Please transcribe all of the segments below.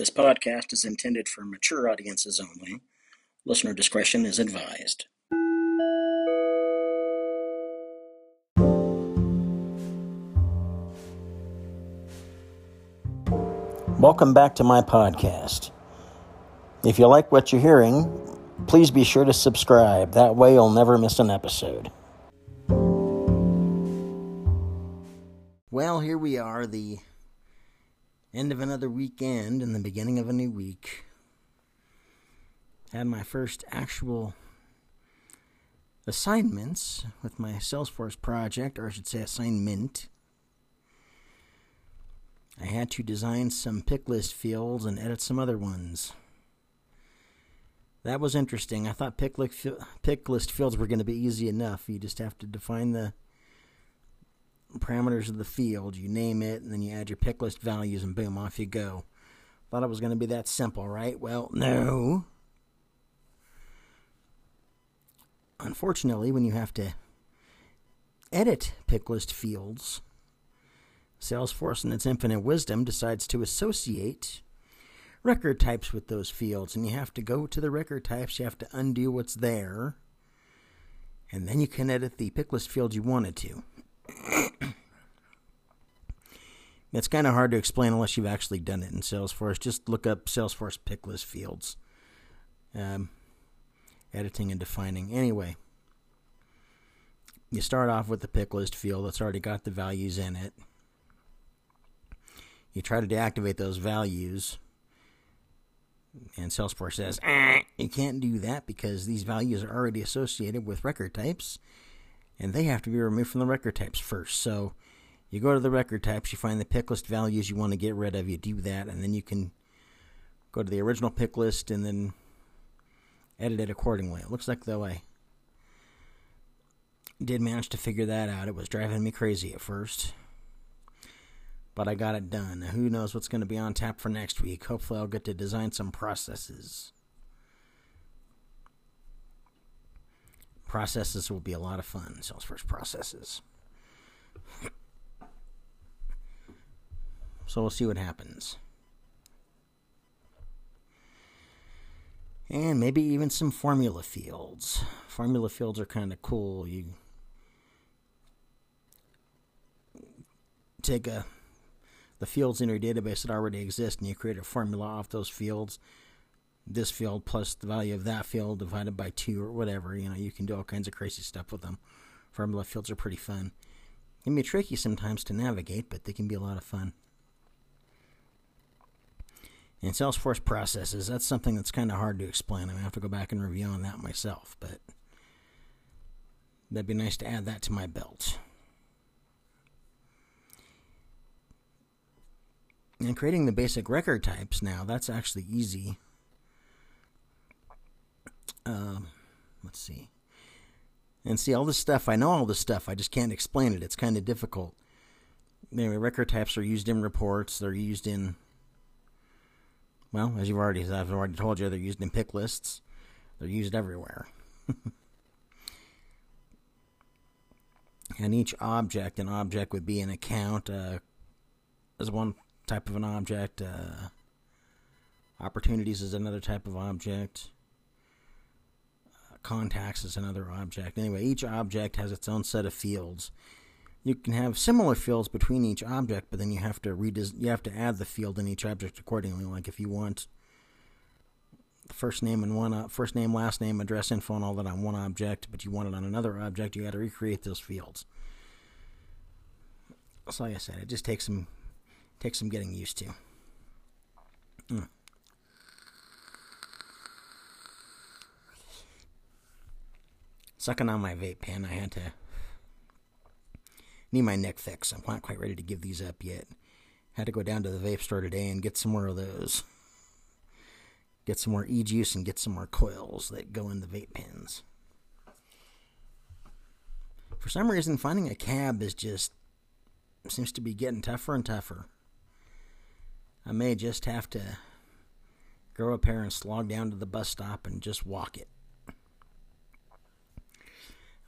This podcast is intended for mature audiences only. Listener discretion is advised. Welcome back to my podcast. If you like what you're hearing, please be sure to subscribe. That way, you'll never miss an episode. Well, here we are, the end of another weekend and the beginning of a new week. Had my first actual assignments with my Salesforce project, or I should say assignment. I had to design some pick list fields and edit some other ones. That was interesting. I thought pick, pick list fields were going to be easy enough. You just have to define the parameters of the field, you name it, and then you add your pick list values, and boom, off you go. Thought it was going to be that simple, right? Well, no. Unfortunately, when you have to edit pick list fields, Salesforce, in its infinite wisdom, decides to associate record types with those fields. And you have to go to the record types, you have to undo what's there, and then you can edit the pick list field you wanted to. it's kind of hard to explain unless you've actually done it in Salesforce. Just look up Salesforce pick list fields. Um, editing and defining. Anyway, you start off with the pick list field that's already got the values in it. You try to deactivate those values, and Salesforce says, eh, you can't do that because these values are already associated with record types, and they have to be removed from the record types first. So you go to the record types, you find the pick list values you want to get rid of, you do that, and then you can go to the original pick list and then edit it accordingly. It looks like though I did manage to figure that out. It was driving me crazy at first. But I got it done. who knows what's going to be on tap for next week? Hopefully, I'll get to design some processes. Processes will be a lot of fun. Salesforce processes. so we'll see what happens. And maybe even some formula fields. Formula fields are kind of cool. You take a the fields in your database that already exist and you create a formula off those fields this field plus the value of that field divided by 2 or whatever you know you can do all kinds of crazy stuff with them. Formula fields are pretty fun. It can be tricky sometimes to navigate but they can be a lot of fun. And salesforce processes that's something that's kind of hard to explain. I'm going to have to go back and review on that myself but that'd be nice to add that to my belt. And creating the basic record types now, that's actually easy. Um, let's see. And see, all this stuff, I know all this stuff, I just can't explain it. It's kind of difficult. Anyway, record types are used in reports, they're used in, well, as you've already, I've already told you, they're used in pick lists, they're used everywhere. and each object, an object would be an account, uh, as one type of an object. Uh, opportunities is another type of object. Contacts is another object. Anyway, each object has its own set of fields. You can have similar fields between each object, but then you have to you have to add the field in each object accordingly. Like if you want first name and one uh, name, last name, address, info, and all that on one object, but you want it on another object, you got to recreate those fields. So like I said, it just takes some Takes some getting used to. Mm. Sucking on my vape pen, I had to need my neck fix. I'm not quite ready to give these up yet. Had to go down to the vape store today and get some more of those. Get some more e juice and get some more coils that go in the vape pens. For some reason, finding a cab is just seems to be getting tougher and tougher. I may just have to go up here and slog down to the bus stop and just walk it.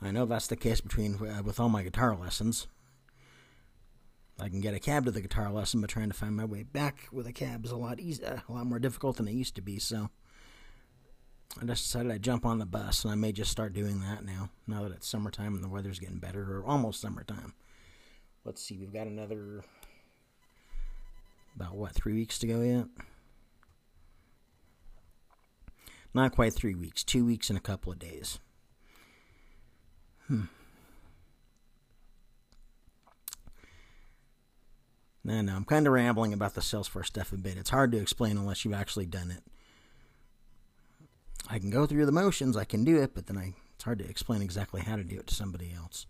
I know that's the case between uh, with all my guitar lessons. I can get a cab to the guitar lesson, but trying to find my way back with a cab is a lot easier, a lot more difficult than it used to be. So I just decided I'd jump on the bus, and I may just start doing that now. Now that it's summertime and the weather's getting better, or almost summertime. Let's see, we've got another about what three weeks to go yet. Not quite three weeks, two weeks and a couple of days. Hmm. I'm kind of rambling about the Salesforce stuff a bit. It's hard to explain unless you've actually done it. I can go through the motions, I can do it, but then I, it's hard to explain exactly how to do it to somebody else.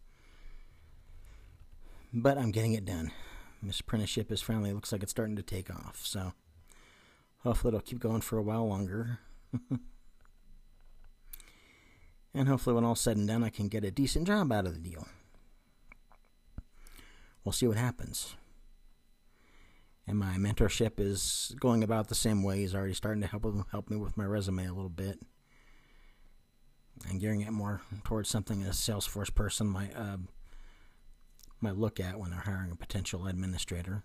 But I'm getting it done. This apprenticeship is finally looks like it's starting to take off, so hopefully it'll keep going for a while longer. and hopefully when all's said and done I can get a decent job out of the deal. We'll see what happens and my mentorship is going about the same way. He's already starting to help help me with my resume a little bit, and gearing it more towards something a Salesforce person might uh, might look at when they're hiring a potential administrator.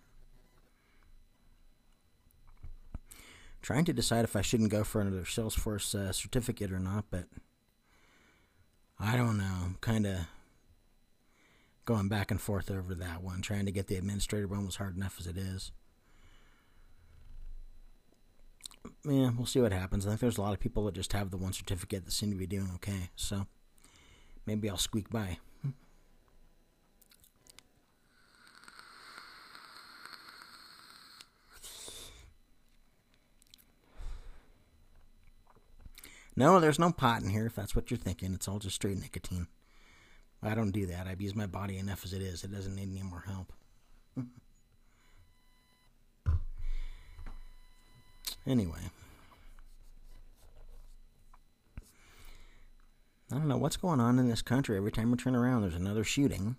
Trying to decide if I shouldn't go for another Salesforce uh, certificate or not, but I don't know. Kind of going back and forth over that one. Trying to get the administrator one was hard enough as it is. yeah, we'll see what happens. I think there's a lot of people that just have the one certificate that seem to be doing okay. So maybe I'll squeak by. No, there's no pot in here if that's what you're thinking. It's all just straight nicotine. I don't do that. I've used my body enough as it is. It doesn't need any more help. Anyway. I don't know what's going on in this country. Every time we turn around, there's another shooting.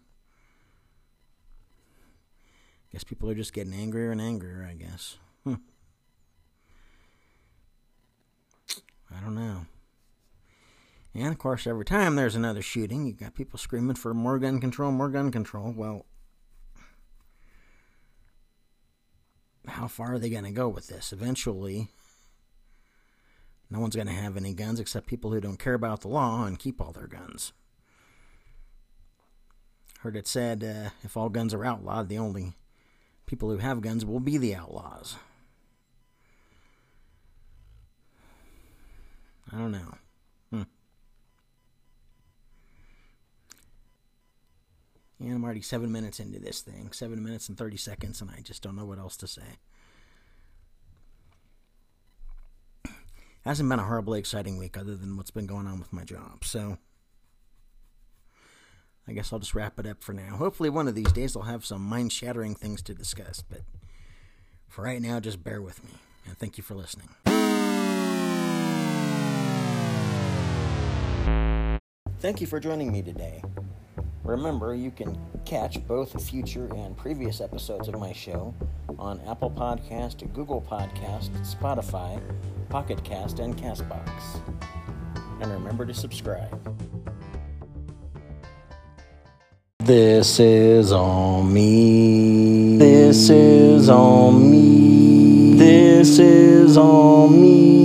Guess people are just getting angrier and angrier, I guess. Hmm. I don't know. And of course, every time there's another shooting, you got people screaming for more gun control, more gun control. Well, how far are they going to go with this? Eventually, no one's going to have any guns except people who don't care about the law and keep all their guns. Heard it said uh, if all guns are outlawed, the only people who have guns will be the outlaws. I don't know. Hmm. Yeah, I'm already seven minutes into this thing. Seven minutes and 30 seconds, and I just don't know what else to say. Hasn't been a horribly exciting week other than what's been going on with my job. So I guess I'll just wrap it up for now. Hopefully, one of these days I'll have some mind shattering things to discuss. But for right now, just bear with me. And thank you for listening. Thank you for joining me today. Remember, you can catch both future and previous episodes of my show on Apple Podcast, Google Podcast, Spotify, Pocket Cast, and Castbox. And remember to subscribe. This is on me. This is on me. This is on me.